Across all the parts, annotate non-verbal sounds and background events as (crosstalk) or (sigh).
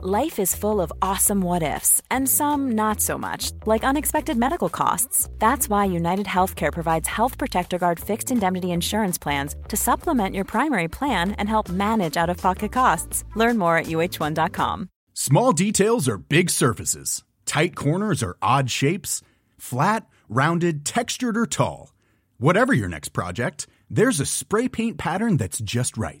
Life is full of awesome what ifs, and some not so much, like unexpected medical costs. That's why United Healthcare provides Health Protector Guard fixed indemnity insurance plans to supplement your primary plan and help manage out of pocket costs. Learn more at uh1.com. Small details are big surfaces, tight corners are odd shapes, flat, rounded, textured, or tall. Whatever your next project, there's a spray paint pattern that's just right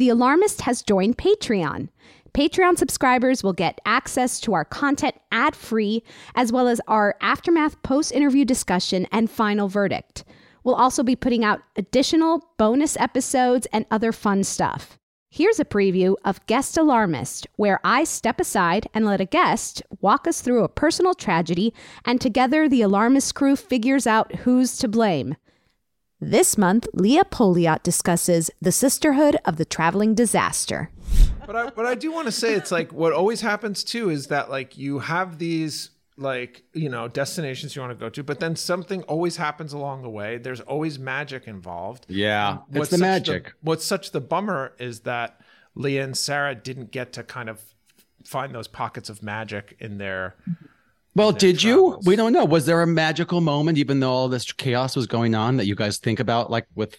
The Alarmist has joined Patreon. Patreon subscribers will get access to our content ad free, as well as our aftermath post interview discussion and final verdict. We'll also be putting out additional bonus episodes and other fun stuff. Here's a preview of Guest Alarmist, where I step aside and let a guest walk us through a personal tragedy, and together the Alarmist crew figures out who's to blame. This month, Leah Poliot discusses the sisterhood of the traveling disaster. But I, but I do want to say it's like what always happens too is that like you have these like you know destinations you want to go to, but then something always happens along the way. There's always magic involved. Yeah, it's the magic. The, what's such the bummer is that Leah and Sarah didn't get to kind of find those pockets of magic in their well, did travels. you? We don't know. Was there a magical moment, even though all this chaos was going on, that you guys think about, like with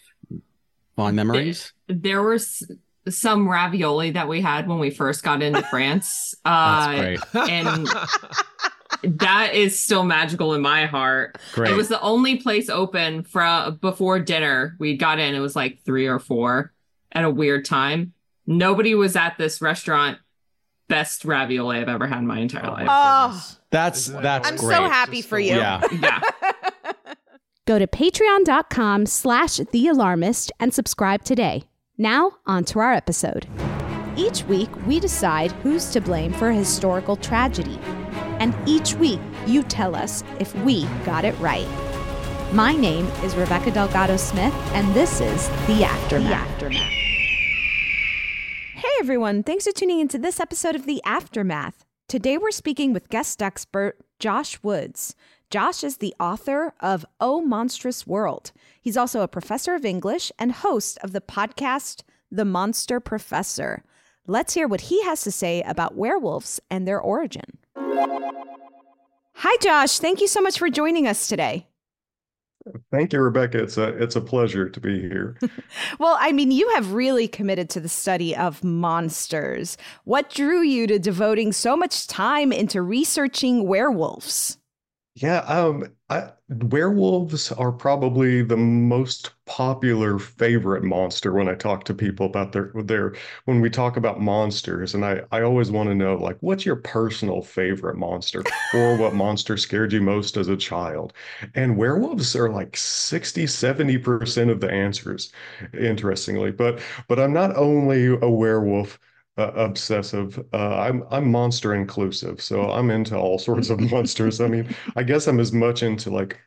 fond memories? There, there was some ravioli that we had when we first got into (laughs) France. Uh, and that is still magical in my heart. Great. It was the only place open from before dinner. We got in, it was like three or four at a weird time. Nobody was at this restaurant best ravioli I've ever had in my entire oh, life. Oh, that's that's I'm great. so happy for you. Yeah. (laughs) yeah. Go to patreon.com slash the alarmist and subscribe today. Now on to our episode. Each week we decide who's to blame for a historical tragedy. And each week you tell us if we got it right. My name is Rebecca Delgado Smith, and this is The Aftermath. The Aftermath. Hey everyone, thanks for tuning into this episode of The Aftermath. Today we're speaking with guest expert Josh Woods. Josh is the author of Oh Monstrous World. He's also a professor of English and host of the podcast The Monster Professor. Let's hear what he has to say about werewolves and their origin. Hi, Josh. Thank you so much for joining us today. Thank you, Rebecca. It's a it's a pleasure to be here. (laughs) well, I mean, you have really committed to the study of monsters. What drew you to devoting so much time into researching werewolves? Yeah, um, I, werewolves are probably the most popular favorite monster when I talk to people about their their when we talk about monsters, and I I always want to know like what's your personal favorite monster or (laughs) what monster scared you most as a child, and werewolves are like 60 70 percent of the answers, interestingly. But but I'm not only a werewolf uh, obsessive. Uh, I'm I'm monster inclusive, so I'm into all (laughs) sorts of monsters. I mean, I guess I'm as much into like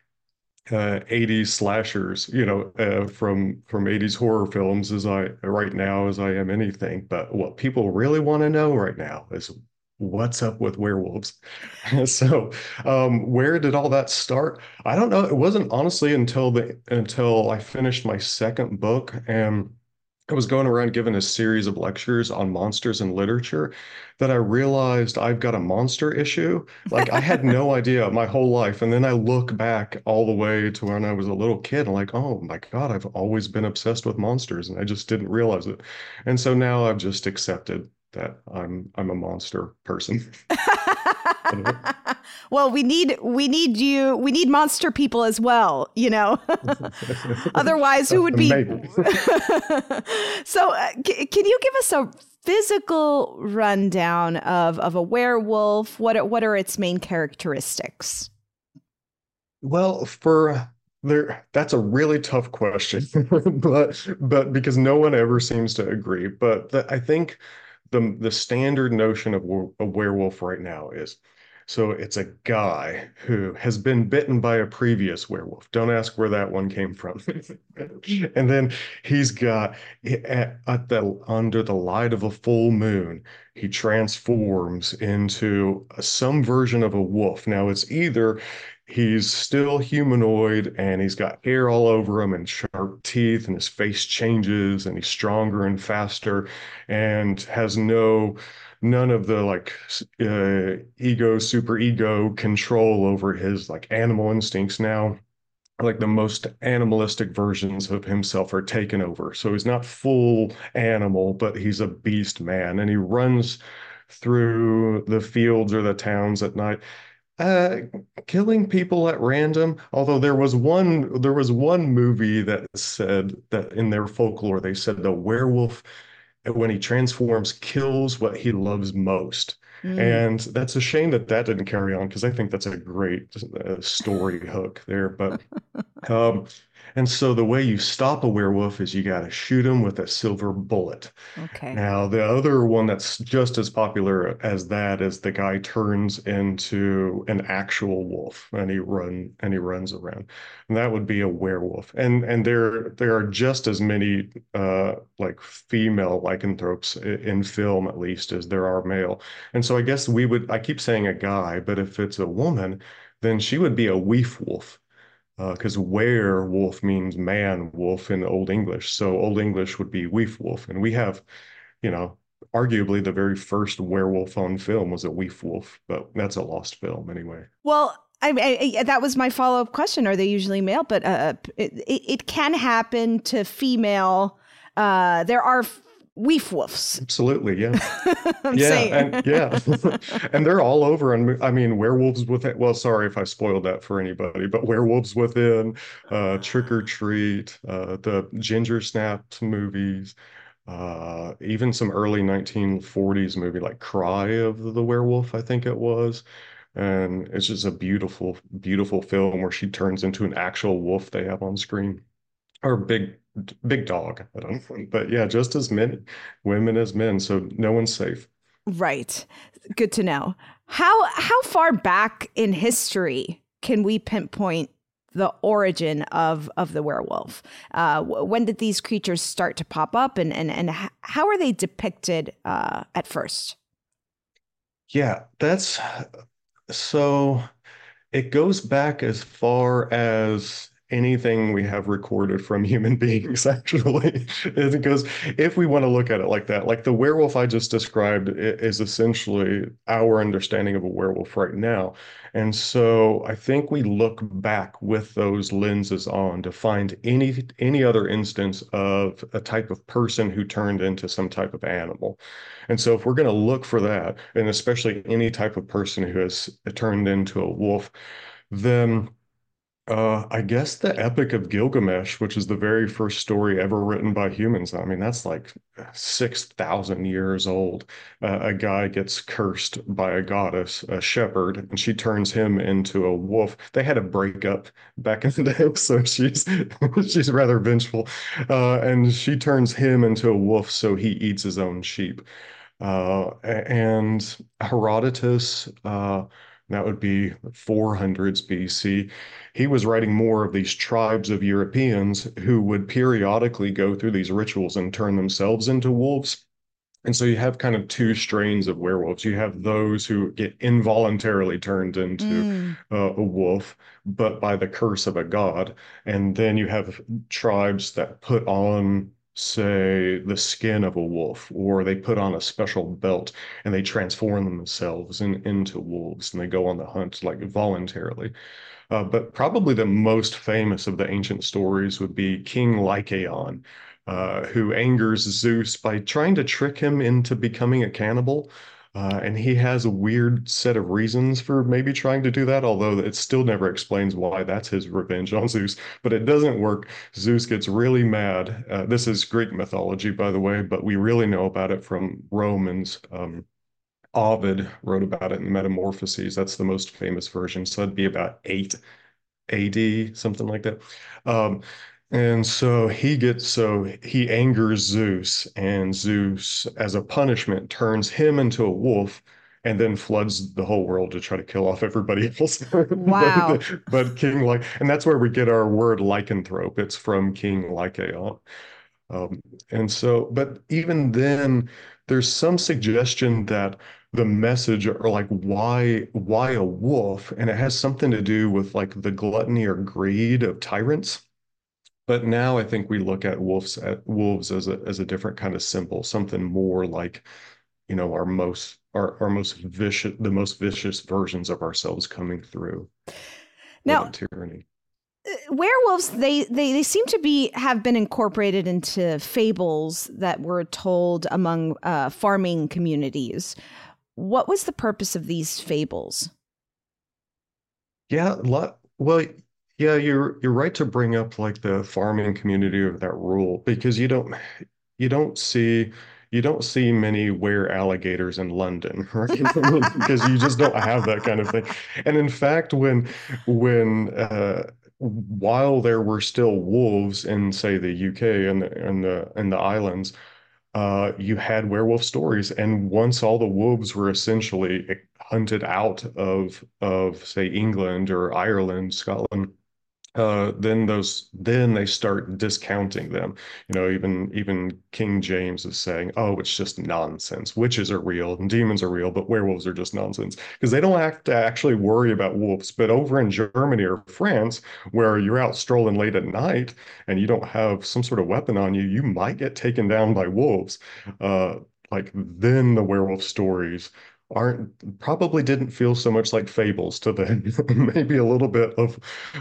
uh, 80s slashers, you know, uh, from from 80s horror films as I right now as I am anything. But what people really want to know right now is what's up with werewolves. (laughs) so, um, where did all that start? I don't know. It wasn't honestly until the until I finished my second book and I was going around giving a series of lectures on monsters and literature that I realized I've got a monster issue. Like I had no (laughs) idea my whole life. And then I look back all the way to when I was a little kid. I'm like, oh my God, I've always been obsessed with monsters and I just didn't realize it. And so now I've just accepted that I'm I'm a monster person. (laughs) (laughs) well, we need we need you we need monster people as well, you know. (laughs) Otherwise, who would be (laughs) So, uh, c- can you give us a physical rundown of of a werewolf? What are, what are its main characteristics? Well, for there that's a really tough question but but because no one ever seems to agree but the, i think the the standard notion of a werewolf right now is so it's a guy who has been bitten by a previous werewolf. Don't ask where that one came from. (laughs) and then he's got at, at, the under the light of a full moon, he transforms into some version of a wolf. Now it's either he's still humanoid and he's got hair all over him and sharp teeth and his face changes and he's stronger and faster and has no none of the like uh, ego super ego control over his like animal instincts now. Like the most animalistic versions of himself are taken over. So he's not full animal but he's a beast man and he runs through the fields or the towns at night uh, killing people at random. Although there was one, there was one movie that said that in their folklore they said the werewolf, when he transforms, kills what he loves most. Mm. And that's a shame that that didn't carry on because I think that's a great uh, story hook there. But (laughs) um, and so the way you stop a werewolf is you got to shoot him with a silver bullet. Okay. Now, the other one that's just as popular as that is the guy turns into an actual wolf and he run and he runs around. And that would be a werewolf. And and there there are just as many uh like female lycanthropes in film at least as there are male. And so I guess we would I keep saying a guy, but if it's a woman, then she would be a weef wolf because uh, werewolf means man wolf in Old English. So Old English would be weef wolf. And we have, you know, arguably the very first werewolf on film was a weef wolf, but that's a lost film anyway. Well, I, I, that was my follow up question. Are they usually male? But uh, it, it, can happen to female. Uh, there are weef wolves. Absolutely, yeah, (laughs) yeah, and, yeah, (laughs) and they're all over. And I mean, werewolves within. Well, sorry if I spoiled that for anybody, but werewolves within, uh, Trick or Treat, uh, the Ginger Snaps movies. Uh, even some early 1940s movie like Cry of the Werewolf, I think it was. And it's just a beautiful, beautiful film where she turns into an actual wolf they have on screen or big big dog. I don't, but yeah, just as many women as men, so no one's safe. Right. Good to know. How how far back in history can we pinpoint the origin of of the werewolf? Uh, when did these creatures start to pop up, and and and how are they depicted uh, at first? Yeah, that's so. It goes back as far as anything we have recorded from (laughs) human beings actually. Because if we want to look at it like that like the werewolf i just described is essentially our understanding of a werewolf right now. And so i think we look back with those lenses on to find any any other instance of a type of person who turned into some type of animal. And so if we're going to look for that and especially any type of person who has turned into a wolf then uh, I guess the Epic of Gilgamesh, which is the very first story ever written by humans. I mean, that's like 6,000 years old. Uh, a guy gets cursed by a goddess, a shepherd, and she turns him into a wolf. They had a breakup back in the (laughs) day, so she's (laughs) she's rather vengeful. Uh, and she turns him into a wolf so he eats his own sheep. Uh, and Herodotus uh, that would be 400s BC. He was writing more of these tribes of Europeans who would periodically go through these rituals and turn themselves into wolves. And so you have kind of two strains of werewolves. You have those who get involuntarily turned into mm. uh, a wolf, but by the curse of a god. And then you have tribes that put on say the skin of a wolf or they put on a special belt and they transform themselves in, into wolves and they go on the hunt like voluntarily. Uh, but probably the most famous of the ancient stories would be king lycaon uh, who angers zeus by trying to trick him into becoming a cannibal uh, and he has a weird set of reasons for maybe trying to do that, although it still never explains why that's his revenge on Zeus. But it doesn't work. Zeus gets really mad. Uh, this is Greek mythology, by the way, but we really know about it from Romans. Um, Ovid wrote about it in Metamorphoses. That's the most famous version. So that'd be about 8 AD, something like that. Um, and so he gets so he angers Zeus, and Zeus, as a punishment, turns him into a wolf and then floods the whole world to try to kill off everybody (laughs) else. Wow. but, (laughs) but, King like, and that's where we get our word lycanthrope. It's from King Lycaon. Um, and so, but even then, there's some suggestion that the message or like why why a wolf, and it has something to do with like the gluttony or greed of tyrants but now I think we look at wolves at wolves as a as a different kind of symbol, something more like, you know, our most our, our most vicious the most vicious versions of ourselves coming through. Now tyranny. Uh, werewolves they, they they seem to be have been incorporated into fables that were told among uh, farming communities. What was the purpose of these fables? Yeah, lot, well, yeah, you're you're right to bring up like the farming community of that rule because you don't you don't see you don't see many were alligators in London, (laughs) right? (laughs) because you just don't have that kind of thing. And in fact, when when uh, while there were still wolves in say the UK and the and the and the islands, uh, you had werewolf stories. And once all the wolves were essentially hunted out of of say England or Ireland, Scotland uh, then those then they start discounting them. You know, even even King James is saying, "Oh, it's just nonsense. Witches are real and demons are real, but werewolves are just nonsense." Because they don't have to actually worry about wolves. But over in Germany or France, where you're out strolling late at night and you don't have some sort of weapon on you, you might get taken down by wolves. Uh, like then the werewolf stories aren't probably didn't feel so much like fables to them. (laughs) Maybe a little bit of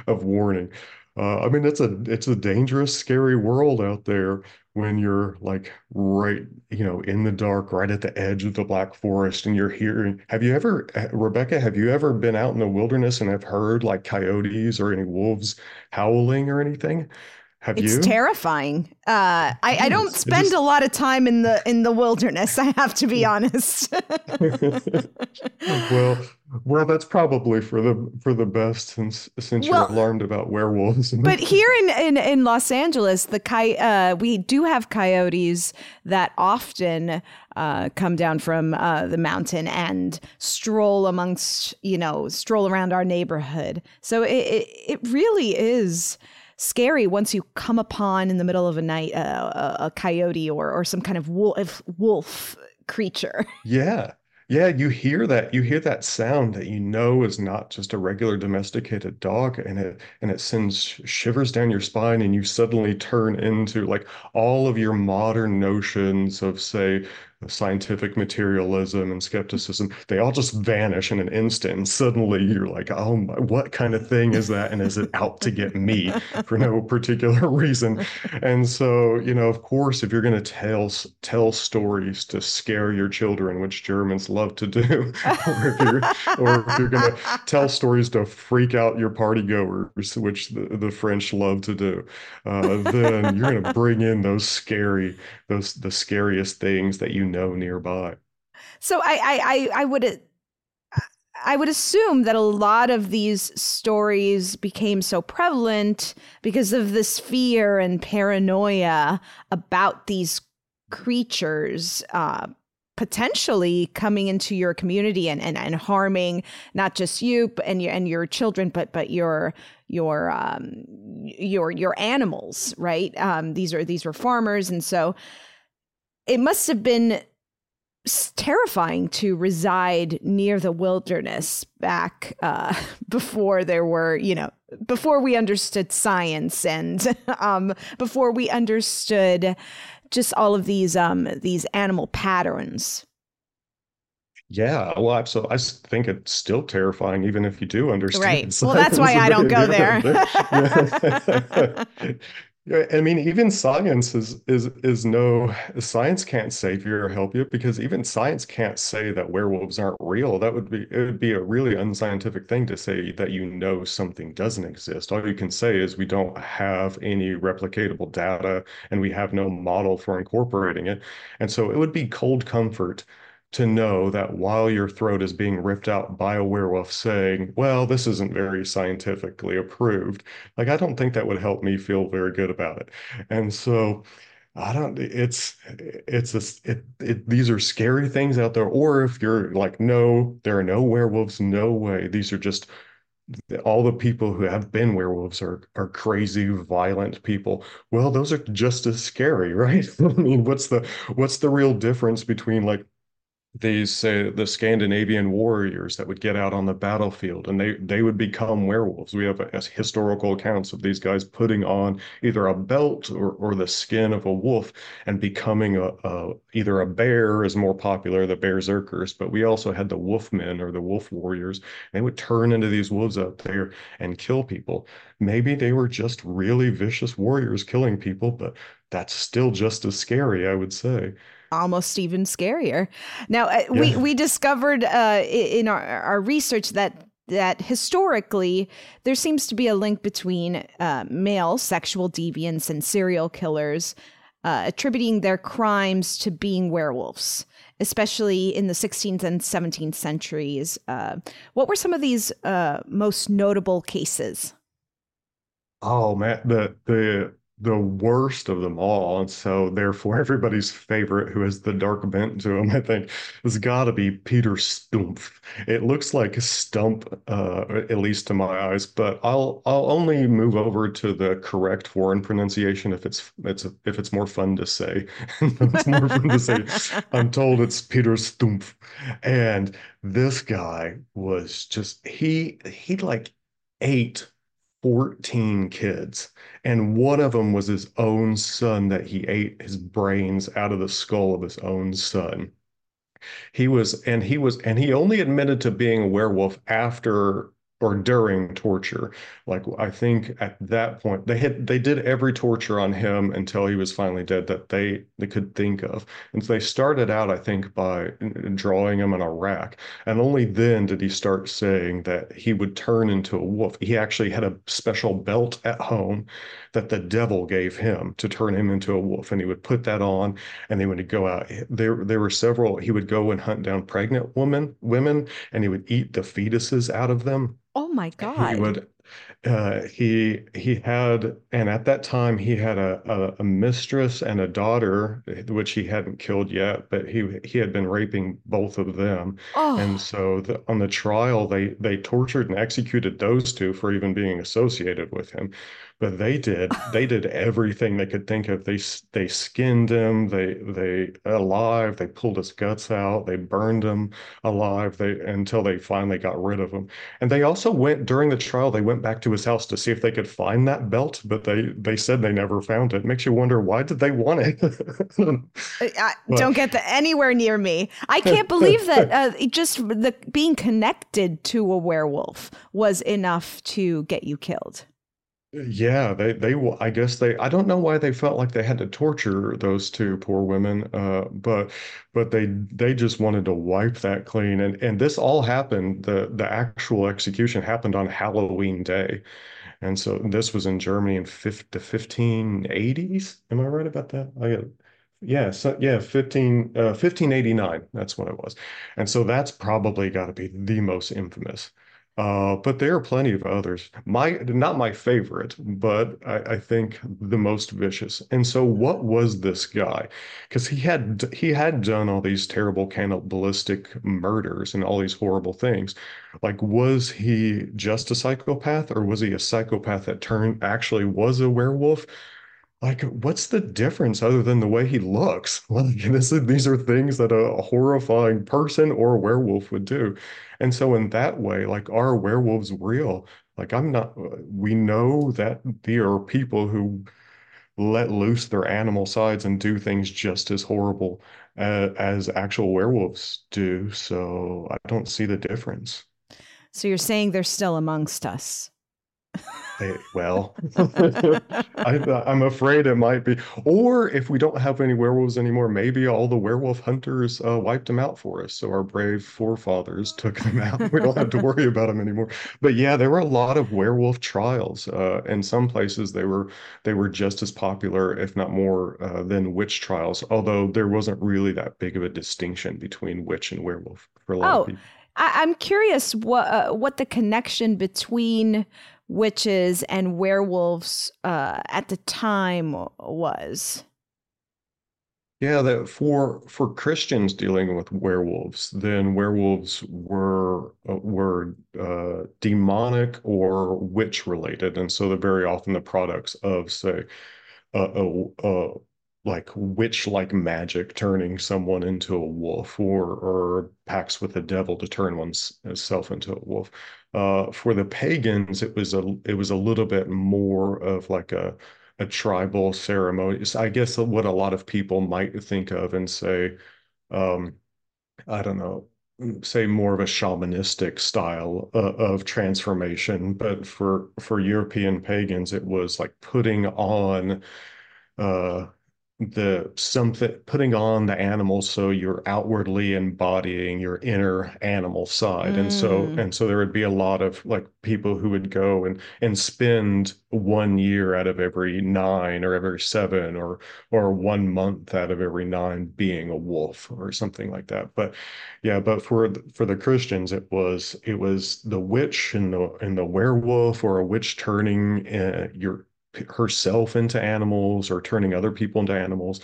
of warning. Uh, I mean, it's a it's a dangerous, scary world out there when you're like right, you know, in the dark, right at the edge of the Black Forest, and you're hearing. Have you ever, uh, Rebecca? Have you ever been out in the wilderness and have heard like coyotes or any wolves howling or anything? Have it's you? terrifying. Uh, I, I don't spend just... a lot of time in the in the wilderness. I have to be honest. (laughs) well, well, that's probably for the for the best since since well, you're alarmed about werewolves. (laughs) but here in, in in Los Angeles, the coy- uh, we do have coyotes that often uh, come down from uh, the mountain and stroll amongst you know stroll around our neighborhood. So it, it, it really is scary once you come upon in the middle of a night uh, a, a coyote or or some kind of wolf wolf creature. (laughs) Yeah. Yeah, you hear that. You hear that sound that you know is not just a regular domesticated dog, and it and it sends shivers down your spine, and you suddenly turn into like all of your modern notions of, say, scientific materialism and skepticism, they all just vanish in an instant. And suddenly you're like, oh, my, what kind of thing is that? And is it out to get me for no particular (laughs) reason? And so, you know, of course, if you're going to tell tell stories to scare your children, which Germans love to do, (laughs) or if you're, you're going to tell stories to freak out your party goers, which the, the French love to do, uh, then you're going to bring in those scary, those the scariest things that you know nearby. So I I I, would I would assume that a lot of these stories became so prevalent because of this fear and paranoia about these creatures. Uh, potentially coming into your community and, and, and harming not just you and your and your children but but your your um your your animals right um these are these were farmers and so it must have been terrifying to reside near the wilderness back uh, (laughs) before there were, you know, before we understood science and (laughs) um, before we understood just all of these um, these animal patterns. Yeah, well, absolutely. I think it's still terrifying, even if you do understand. Right. (laughs) Well, that's why I don't go there. Yeah, I mean, even science is is is no science can't save you or help you because even science can't say that werewolves aren't real. That would be it would be a really unscientific thing to say that you know something doesn't exist. All you can say is we don't have any replicatable data and we have no model for incorporating it. And so it would be cold comfort to know that while your throat is being ripped out by a werewolf saying, well, this isn't very scientifically approved, like I don't think that would help me feel very good about it. And so I don't it's it's a it, it these are scary things out there. Or if you're like, no, there are no werewolves, no way. These are just all the people who have been werewolves are are crazy violent people well those are just as scary (laughs) right i mean what's the what's the real difference between like these say the Scandinavian warriors that would get out on the battlefield and they they would become werewolves. We have uh, a, a historical accounts of these guys putting on either a belt or, or the skin of a wolf and becoming a, a either a bear is more popular, the bear berserkers, but we also had the wolfmen or the wolf warriors. They would turn into these wolves out there and kill people. Maybe they were just really vicious warriors killing people, but that's still just as scary, I would say almost even scarier. Now, uh, yeah. we we discovered uh, in our, our research that that historically there seems to be a link between uh, male sexual deviants and serial killers, uh, attributing their crimes to being werewolves, especially in the 16th and 17th centuries. Uh, what were some of these uh, most notable cases? Oh man, the the the worst of them all. And so, therefore, (laughs) everybody's favorite, who has the dark bent to him, I think, has got to be Peter Stumpf. It looks like a stump, uh, at least to my eyes, but I'll I'll only move over to the correct foreign pronunciation if it's it's if it's more fun to say. (laughs) it's more fun to say. I'm told it's Peter Stumpf, and this guy was just he he like ate 14 kids and one of them was his own son that he ate his brains out of the skull of his own son. He was and he was and he only admitted to being a werewolf after or during torture. Like I think at that point they had they did every torture on him until he was finally dead that they they could think of. And so they started out, I think, by drawing him in a rack. And only then did he start saying that he would turn into a wolf. He actually had a special belt at home that the devil gave him to turn him into a wolf. And he would put that on and they would go out. There there were several, he would go and hunt down pregnant women women and he would eat the fetuses out of them Oh my God. He would uh, he he had and at that time he had a, a, a mistress and a daughter which he hadn't killed yet but he he had been raping both of them oh. and so the, on the trial they they tortured and executed those two for even being associated with him but they did. They did everything they could think of. They they skinned him. They they alive. They pulled his guts out. They burned him alive. They until they finally got rid of him. And they also went during the trial they went back to his house to see if they could find that belt but they they said they never found it, makes you wonder why did they want it? I, (laughs) don't get the, anywhere near me. I can't believe that uh, just the being connected to a werewolf was enough to get you killed yeah, they they I guess they I don't know why they felt like they had to torture those two poor women, uh, but but they they just wanted to wipe that clean, and and this all happened. the The actual execution happened on Halloween Day, and so this was in Germany in the fifteen eighties. Am I right about that? I got yeah, so yeah, 15 uh, 1589. That's what it was, and so that's probably got to be the most infamous Uh, but there are plenty of others. My not my favorite, but I, I think the most vicious. And so, what was this guy? Because he had he had done all these terrible cannibalistic murders and all these horrible things. Like, was he just a psychopath, or was he a psychopath that turned actually was a werewolf? Like what's the difference other than the way he looks? (laughs) Like this, these are things that a horrifying person or a werewolf would do. And so in that way like are werewolves real? Like i'm not uh, we know that there are people who let loose their animal sides and do things just as horrible as, as actual werewolves do. So i don't see the difference. So you're saying they're still amongst us (laughs) they, well, (laughs) I, am afraid it might be. Or if we don't have any werewolves anymore, maybe all the werewolf hunters uh, wiped them out for us. So our brave forefathers (laughs) took them out. we don't have to worry about them anymore. But yeah, there were a lot of werewolf trials. Uh, in some places, they were they were just as popular, if not more, uh, than witch trials. Although there wasn't really that big of a distinction between witch and werewolf for a lot oh. of people. I- am curious what uh, what the connection between witches and werewolves uh, at the time was. Yeah, that for for Christians dealing with werewolves, then werewolves were uh, were uh, demonic or witch related, and so they're very often the products of, say, a, like witch-like magic, turning someone into a wolf, or or pacts with the devil to turn oneself into a wolf. Uh, for the pagans, it was a it was a little bit more of like a a tribal ceremony. So I guess what a lot of people might think of and say, um, I don't know, say more of a shamanistic style uh, of transformation. But for for European pagans, it was like putting on uh, the something putting on the animal so you're outwardly embodying your inner animal side mm. and so mm. and so there would be a lot of like people who would go and and spend one year out of every nine or every seven or or one month out of every nine being a wolf or something like that but yeah but for for the christians it was it was the witch and the and the werewolf or a witch turning uh, your herself into animals or turning other people into animals.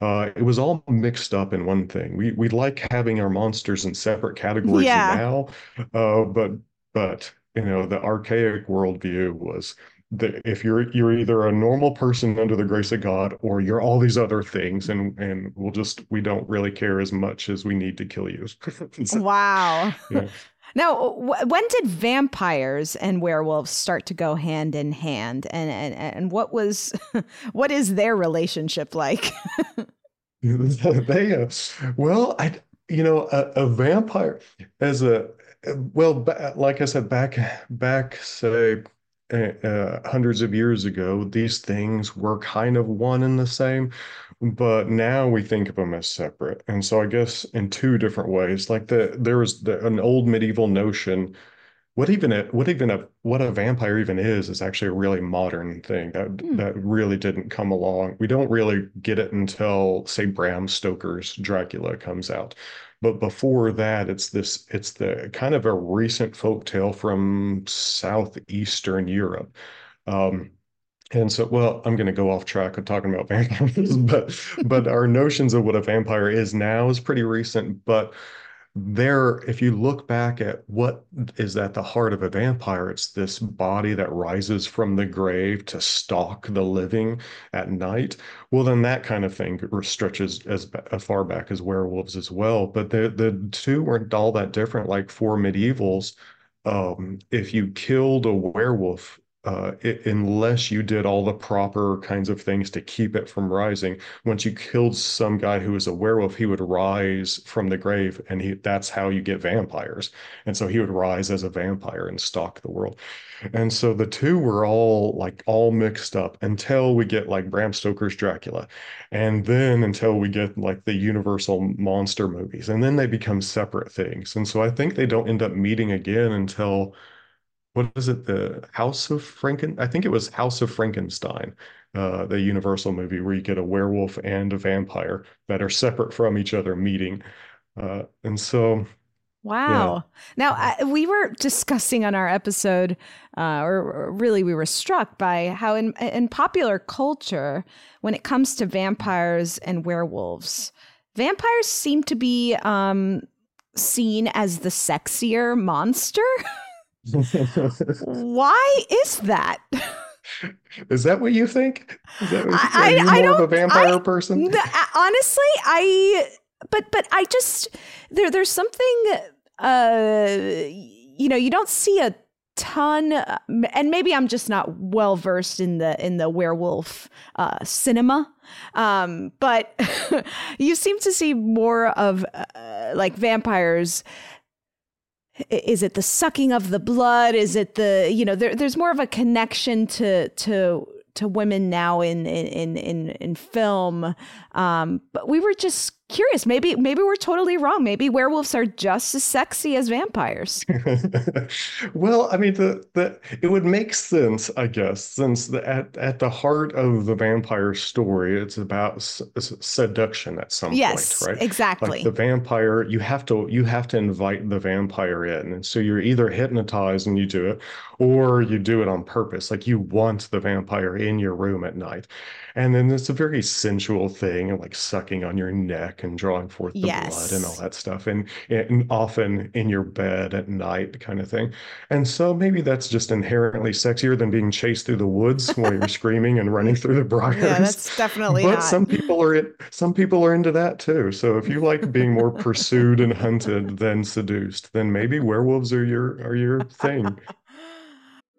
Uh, it was all mixed up in one thing. We we like having our monsters in separate categories yeah. now, uh, but but you know the archaic worldview was that if you're you're either a normal person under the grace of God or you're all these other things, and and we'll just we don't really care as much as we need to kill you. (laughs) so, wow. Yeah. Now, when did vampires and werewolves start to go hand in hand, and and and what was (laughs) what is their relationship like? (laughs) they, uh, well, I you know a, a vampire as a well, like I said, back back say uh, uh, hundreds of years ago, these things were kind of one and the same but now we think of them as separate. And so I guess in two different ways, like the there was the, an old medieval notion. What even a, what even a what a vampire even is is actually a really modern thing that mm. that really didn't come along. We don't really get it until say Bram Stoker's Dracula comes out. But before that, it's this it's the kind of a recent folk tale from southeastern Europe. Um, and so, well, I'm going to go off track of talking about (laughs) vampires, but but our notions of what a vampire is now is pretty recent. But there, if you look back at what is at the heart of a vampire, it's this body that rises from the grave to stalk the living at night. Well, then that kind of thing stretches as, as far back as werewolves as well. But the the two weren't all that different. Like for medievals, um, if you killed a werewolf uh, it, unless you did all the proper kinds of things to keep it from rising. Once you killed some guy who was a werewolf, he would rise from the grave, and he, that's how you get vampires. And so he would rise as a vampire and stalk the world. And so the two were all like all mixed up until we get like Bram Stoker's Dracula, and then until we get like the Universal monster movies, and then they become separate things. And so I think they don't end up meeting again until what is it? The House of Franken? I think it was House of Frankenstein, uh, the Universal movie where you get a werewolf and a vampire that are separate from each other meeting. Uh, and so, Wow. Yeah. Now, I, we were discussing on our episode, uh, or, or, really we were struck by how in, in popular culture, when it comes to vampires and werewolves, vampires seem to be um, seen as the sexier monster. (laughs) (laughs) Why is that? (laughs) Is that what you think? Is that what, I, are you I, more of a vampire I, person? Honestly, I but but I just there there's something uh you know, you don't see a ton uh, and maybe I'm just not well versed in the in the werewolf uh cinema. Um but (laughs) you seem to see more of uh, like vampires is it the sucking of the blood? Is it the you know there, there's more of a connection to to to women now in in in in film. Um, but we were just curious. Maybe maybe we're totally wrong. Maybe werewolves are just as sexy as vampires. (laughs) well, I mean, the, the it would make sense, I guess, since the, at at the heart of the vampire story, it's about s- seduction at some yes, point, right? Exactly. Like the vampire, you have to you have to invite the vampire in, and so you're either hypnotized and you do it, or you do it on purpose. Like you want the vampire in your room at night, and then it's a very sensual thing, like sucking on your neck and drawing forth the yes. blood and all that stuff, and, and often in your bed at night, kind of thing. And so maybe that's just inherently sexier than being chased through the woods while you're (laughs) screaming and running through the briars. Yeah, that's definitely. But not. some people are it. Some people are into that too. So if you like being more pursued and hunted than seduced, then maybe werewolves are your are your thing.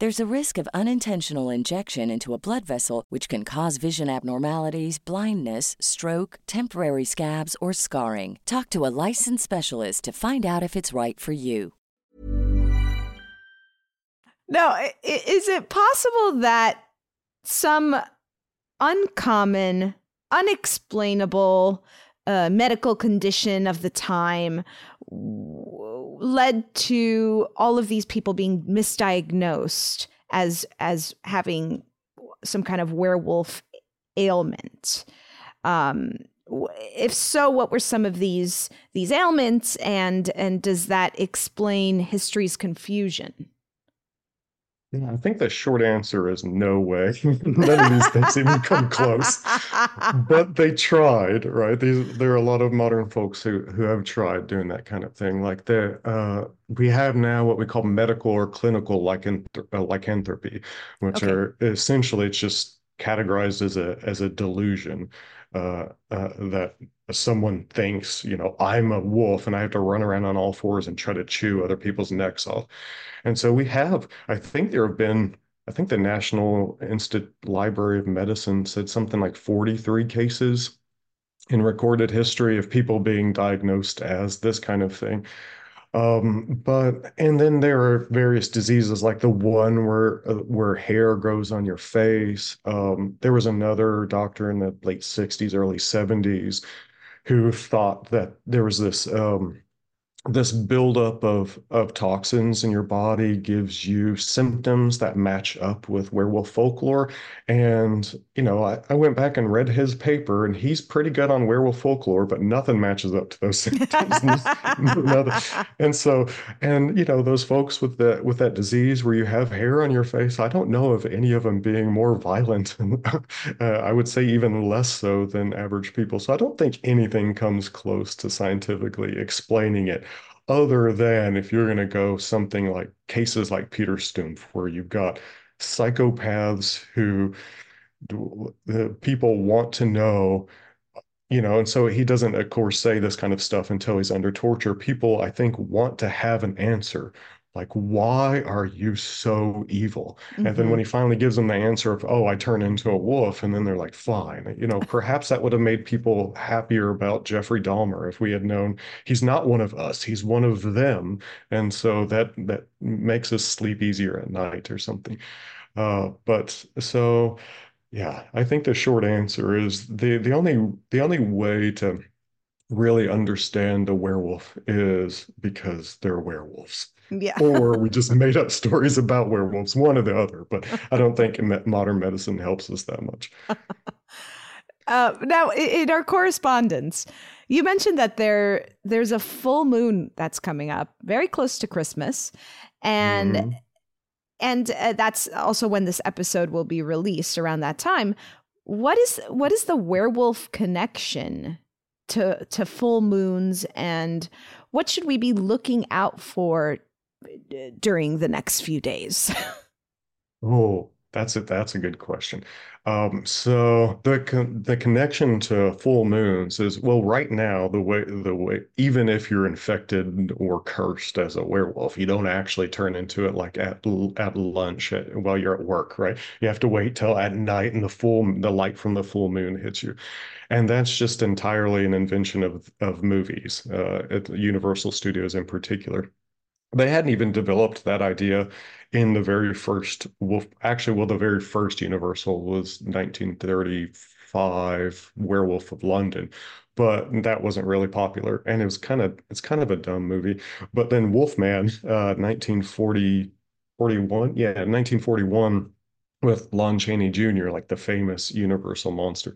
There's a risk of unintentional injection into a blood vessel, which can cause vision abnormalities, blindness, stroke, temporary scabs, or scarring. Talk to a licensed specialist to find out if it's right for you. Now, is it possible that some uncommon, unexplainable uh, medical condition of the time led to all of these people being misdiagnosed as as having some kind of werewolf ailment? Um, if so, what were some of these these ailments, and and does that explain history's confusion? Yeah, I think the short answer is no way. (laughs) None of these things even come close. But they tried, right? These, there are a lot of modern folks who who have tried doing that kind of thing. Like the uh, we have now what we call medical or clinical lycanth- uh, lycanthropy, which okay. are essentially it's just categorized as a as a delusion uh, uh, that someone thinks, you know, I'm a wolf and I have to run around on all fours and try to chew other people's necks off. And so we have, I think there have been, I think the National Institute Library of Medicine said something like 43 cases in recorded history of people being diagnosed as this kind of thing. Um, but and then there are various diseases like the one where uh, where hair grows on your face. Um, there was another doctor in the late 60s, early 70s who thought that there was this um, this buildup of of toxins in your body gives you symptoms that match up with werewolf folklore. And you know, I, I went back and read his paper, and he's pretty good on werewolf folklore, but nothing matches up to those (laughs) symptoms. (laughs) and so, and you know, those folks with that with that disease where you have hair on your face, I don't know of any of them being more violent. (laughs) uh, I would say even less so than average people. So I don't think anything comes close to scientifically explaining it other than if you're going to go something like cases like Peter Stumpf, where you've got psychopaths who the people want to know you know and so he doesn't of course say this kind of stuff until he's under torture. People i think want to have an answer like why are you so evil mm-hmm. and then when mm-hmm. he finally gives them the answer of oh i turn into a wolf and then they're like fine you know perhaps that would have made people happier about jeffrey dahmer if we had known he's not one of us he's one of them and so that that makes us sleep easier at night or something uh, but so yeah i think the short answer is the the only the only way to really understand a werewolf is because they're werewolves yeah. (laughs) or we just made up stories about werewolves, one or the other. But I don't think modern medicine helps us that much. (laughs) Uh, now, in our correspondence, you mentioned that there there's a full moon that's coming up, very close to Christmas, and mm-hmm. and uh, that's also when this episode will be released around that time. What is what is the werewolf connection to to full moons, and what should we be looking out for during the next few days? (laughs) oh, that's it. That's a good question. Um, so the con- the connection to full moons is well, right now the way the way even if you're infected or cursed as a werewolf, you don't actually turn into it like at at lunch at, while you're at work, right? You have to wait till at night and the full the light from the full moon hits you, and that's just entirely an invention of of movies, uh, at Universal Studios in particular they hadn't even developed that idea in the very first wolf actually well the very first universal was 1935 werewolf of london but that wasn't really popular and it was kind of it's kind of a dumb movie. But then wolfman uh 1940 41 yeah 1941 with lon chaney jr like the famous universal monster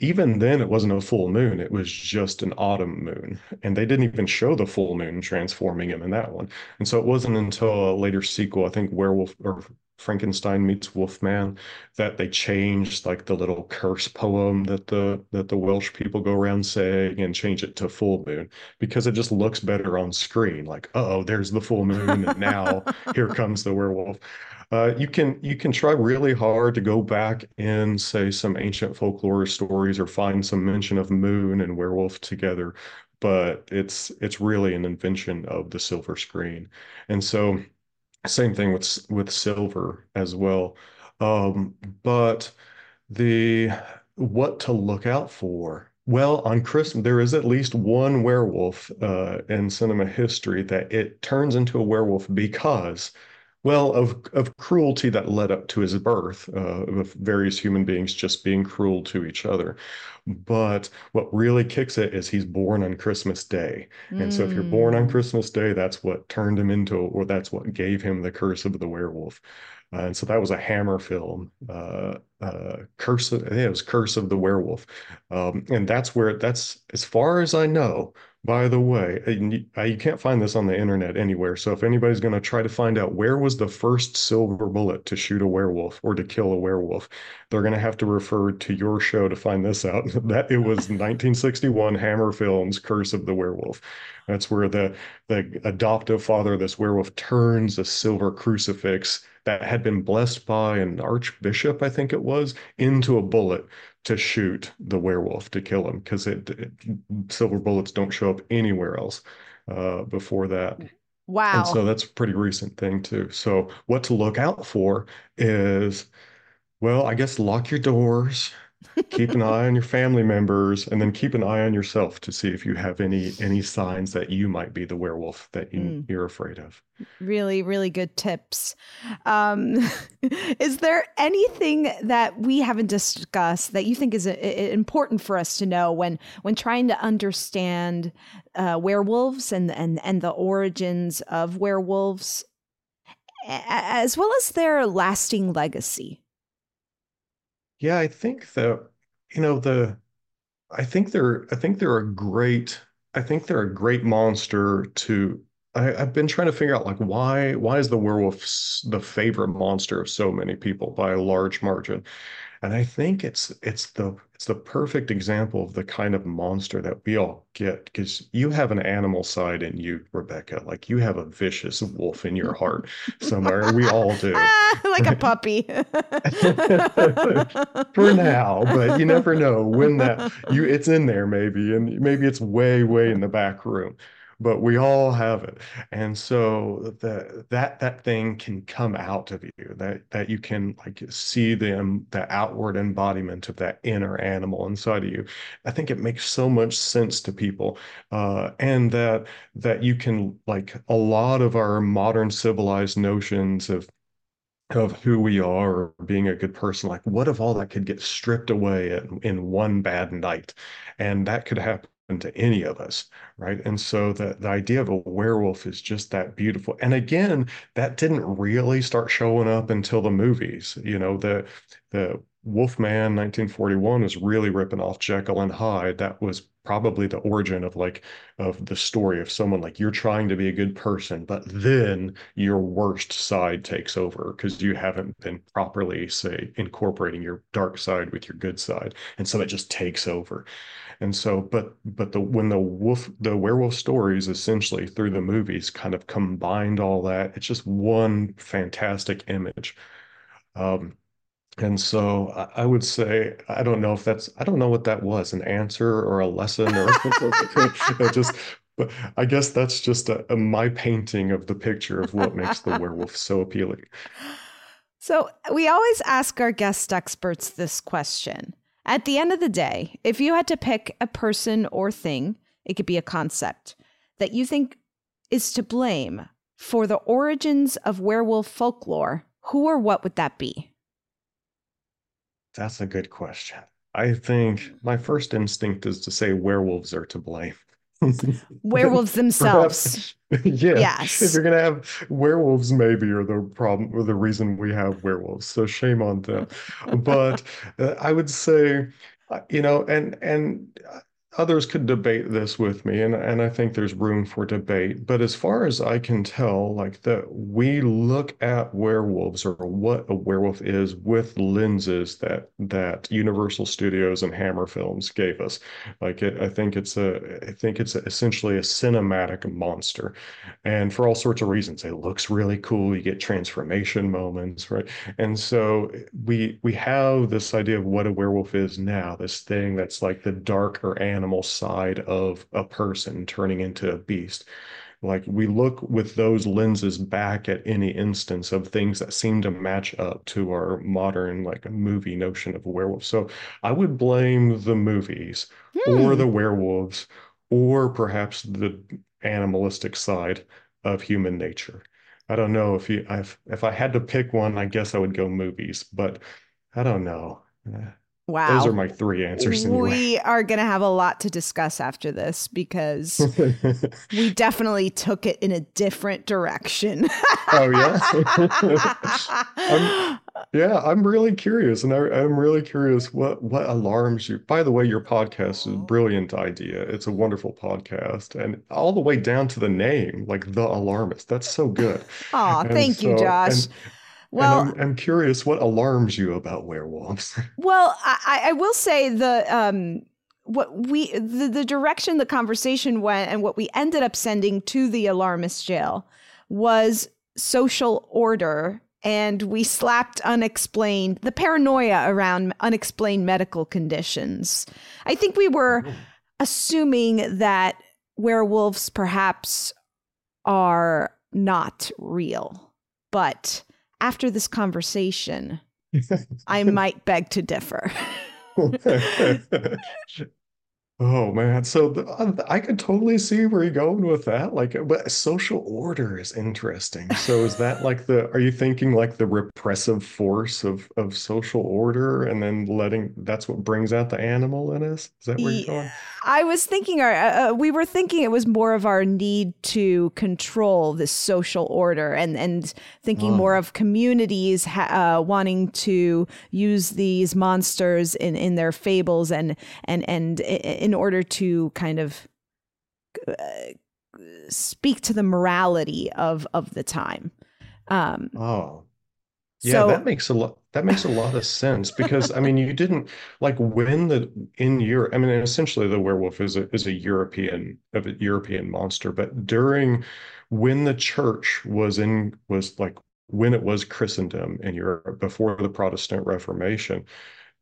even then it wasn't a full moon. It was just an autumn moon. And they didn't even show the full moon transforming him in that one. And so it wasn't until a later sequel i think werewolf or frankenstein meets wolfman that they changed like the little curse poem that the that the welsh people go around saying and change it to full moon. Because it just looks better on screen. Like oh there's the full moon. And now (laughs) here comes the werewolf uh, you can you can try really hard to go back in say some ancient folklore stories or find some mention of moon and werewolf together, but it's it's really an invention of the silver screen. And so same thing with with silver as well. Um, but the what to look out for well, on Christmas, there is at least one werewolf uh, in cinema history that it turns into a werewolf because well, of of cruelty that led up to his birth, uh, of various human beings just being cruel to each other. But what really kicks it is he's born on Christmas Day. And so if you're born on Mm. Christmas Day, that's what turned him into, or that's what gave him the curse of the werewolf. Uh, and so that was a Hammer film, uh, uh, Curse of, I think it was Curse of the Werewolf. Um, and that's where, that's as far as I know, by the way, you, uh, you can't find this on the internet anywhere. So if anybody's going to try to find out where was the first silver bullet to shoot a werewolf or to kill a werewolf, they're going to have to refer to your show to find this out. (laughs) That it was 1961 Hammer Films Curse of the Werewolf. That's where the the adoptive father of this werewolf turns a silver crucifix that had been blessed by an archbishop, I think it was, into a bullet to shoot the werewolf to kill him because it, it silver bullets don't show up anywhere else uh, before that. Wow. And so that's a pretty recent thing too. So what to look out for is, well, I guess lock your doors, keep an eye on your family members, and then keep an eye on yourself to see if you have any any signs that you might be the werewolf that you, Mm. you're afraid of. really really good tips um (laughs) is there anything that we haven't discussed that you think is uh, i- important for us to know when when trying to understand uh, werewolves and and and the origins of werewolves as well as their lasting legacy Yeah, I think that, you know, the I think they're I think they're a great I think they're a great monster to I, I've been trying to figure out like why why is the werewolf the favorite monster of so many people by a large margin? And I think it's it's the it's the perfect example of the kind of monster that we all get because you have an animal side in you, Rebecca. Like you have a vicious wolf in your heart somewhere. We all do. (laughs) like a puppy (laughs) for now, but you never know when that you it's in there maybe, and maybe it's way, way in the back room. But we all have it. And so the that that thing can come out of you, that that you can like see them the outward embodiment of that inner animal inside of you. I think it makes so much sense to people. Uh, and that that you can like a lot of our modern civilized notions of of who we are or being a good person like what if all that could get stripped away in, in one bad night and that could happen to any of us right and so the, the idea of a werewolf is just that beautiful and again that didn't really start showing up until the movies you know the the Wolfman 1941 was really ripping off Jekyll and Hyde. That was probably the origin of like of the story of someone like you're trying to be a good person, but then your worst side takes over because you haven't been properly, say, incorporating your dark side with your good side. And so it just takes over. And so, but but the when the wolf the werewolf stories essentially through the movies kind of combined all that, it's just one fantastic image. Um, and so I, would say, I don't know if that's, I don't know what that was, an answer or a lesson or (laughs) just, but I guess that's just a, a my painting of the picture of what makes the werewolf so appealing. So we always ask our guest experts this question. At the end of the day, if you had to pick a person or thing, it could be a concept that you think is to blame for the origins of werewolf folklore, who or what would that be? That's a good question. I think my first instinct is to say werewolves are to blame. Werewolves (laughs) themselves. Perhaps- (laughs) yeah. Yes. If you're gonna have werewolves, maybe are the problem or the reason we have werewolves. So shame on them. But uh, I would say, uh, you know, and and uh, others could debate this with me, and and I think there's room for debate. But as far as I can tell, like that we look at werewolves or what a werewolf is with lenses that that Universal Studios and Hammer Films gave us. Like it, I think it's a, I think it's essentially a cinematic monster, and for all sorts of reasons, it looks really cool. You get transformation moments, right? And so we we have this idea of what a werewolf is now, this thing that's like the darker animal side of a person turning into a beast. Like we look with those lenses back at any instance of things that seem to match up to our modern like movie notion of a werewolf. So I would blame the movies or hmm. the werewolves or perhaps the animalistic side of human nature. I don't know if you I've, if I had to pick one, I guess I would go movies, but I don't know. Wow. Those are my three answers. Anyway. We are going to have a lot to discuss after this because (laughs) we definitely took it in a different direction. oh, yeah. (laughs) I'm, yeah, I'm really curious. And I, am really curious what, what alarms you. By the way, your podcast is a brilliant idea. It's a wonderful podcast. And all the way down to the name, like The Alarmist. That's so good. Oh, thank so, you, Josh. And, well, I'm, I'm, curious what alarms you about werewolves. (laughs) well, I, I will say the um, what we the, the direction the conversation went and what we ended up sending to the alarmist jail was social order and we slapped unexplained the paranoia around unexplained medical conditions i think we were oh. assuming that werewolves perhaps are not real but after this conversation, (laughs) I might beg to differ. (laughs) Oh man, so the, uh, I could totally see where you're going with that. Like, but social order is interesting. So is that (laughs) like the? Are you thinking like the repressive force of of social order, and then letting that's what brings out the animal in us? Is that where you're going? I was thinking, our, uh, uh, we were thinking it was more of our need to control this social order, and and thinking oh. more of communities ha- uh, wanting to use these monsters in in their fables and and and. In, in order to kind of uh, speak to the morality of of the time. Um, oh, yeah, so, that makes a lot. That makes a lot of sense because I mean, you didn't like when the in Europe. I mean, essentially, the werewolf is a is a European of a European monster, but during when the church was in was like when it was Christendom in Europe before the Protestant Reformation,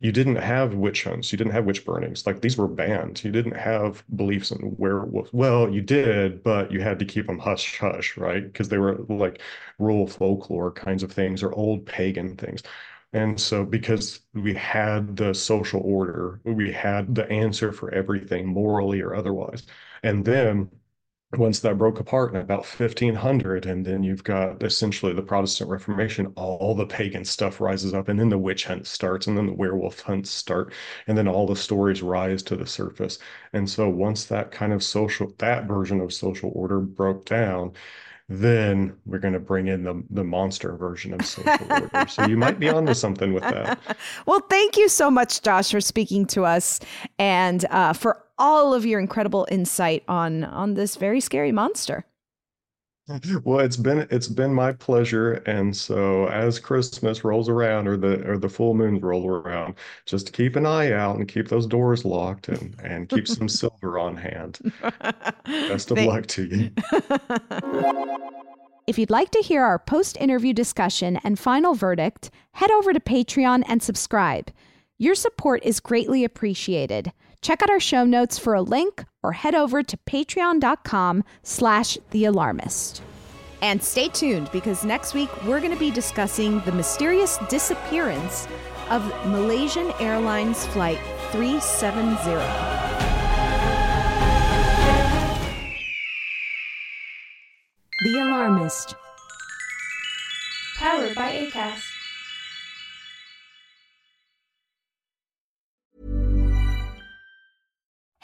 you didn't have witch hunts, you didn't have witch burnings. Like these were banned. You didn't have beliefs in werewolves. Well, you did, but you had to keep them hush hush, right? Because they were like rural folklore kinds of things or old pagan things. And so, because we had the social order, we had the answer for everything, morally or otherwise. And then once that broke apart in about 1500 and then you've got essentially the protestant reformation all the pagan stuff rises up and then the witch hunt starts and then the werewolf hunts start and then all the stories rise to the surface and so once that kind of social that version of social order broke down then we're going to bring in the, the monster version of social order. So you might be onto something with that. (laughs) well, thank you so much, Josh, for speaking to us and uh, for all of your incredible insight on on this very scary monster. Well, it's been it's been my pleasure, and so as Christmas rolls around, or the or the full moons roll around, just keep an eye out and keep those doors locked, and and keep some (laughs) silver on hand. Best of Thank- luck to you. (laughs) If you'd like to hear our post interview discussion and final verdict, head over to Patreon and subscribe. Your support is greatly appreciated. Check out our show notes for a link or head over to patreon.com slash thealarmist. And stay tuned because next week we're going to be discussing the mysterious disappearance of Malaysian Airlines Flight 370. The Alarmist. Powered by ACAST.